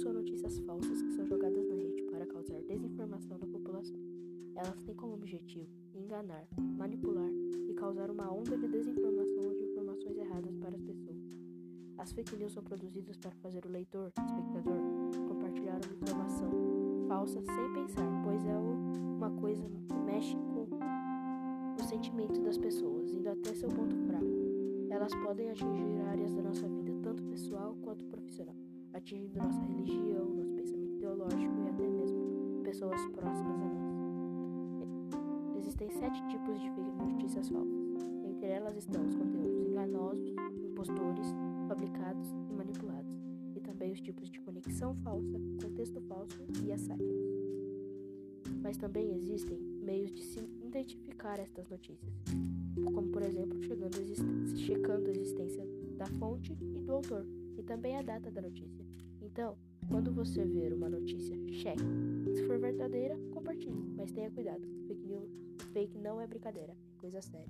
são notícias falsas que são jogadas na rede para causar desinformação na população. Elas têm como objetivo enganar, manipular e causar uma onda de desinformação ou de informações erradas para as pessoas. As fake news são produzidas para fazer o leitor, espectador, compartilhar uma informação falsa sem pensar, pois é uma coisa que mexe com o sentimento das pessoas, indo até seu ponto fraco. Elas podem atingir áreas da nossa vida, atingindo nossa religião, nosso pensamento ideológico e até mesmo pessoas próximas a nós. Existem sete tipos de notícias falsas. Entre elas estão os conteúdos enganosos, impostores, fabricados e manipulados, e também os tipos de conexão falsa, contexto falso e as sátiras. Mas também existem meios de se identificar estas notícias, como por exemplo chegando checando a existência da fonte e do autor, também a data da notícia. Então, quando você ver uma notícia, cheque. Se for verdadeira, compartilhe, mas tenha cuidado. Fake news, fake não é brincadeira, é coisa séria.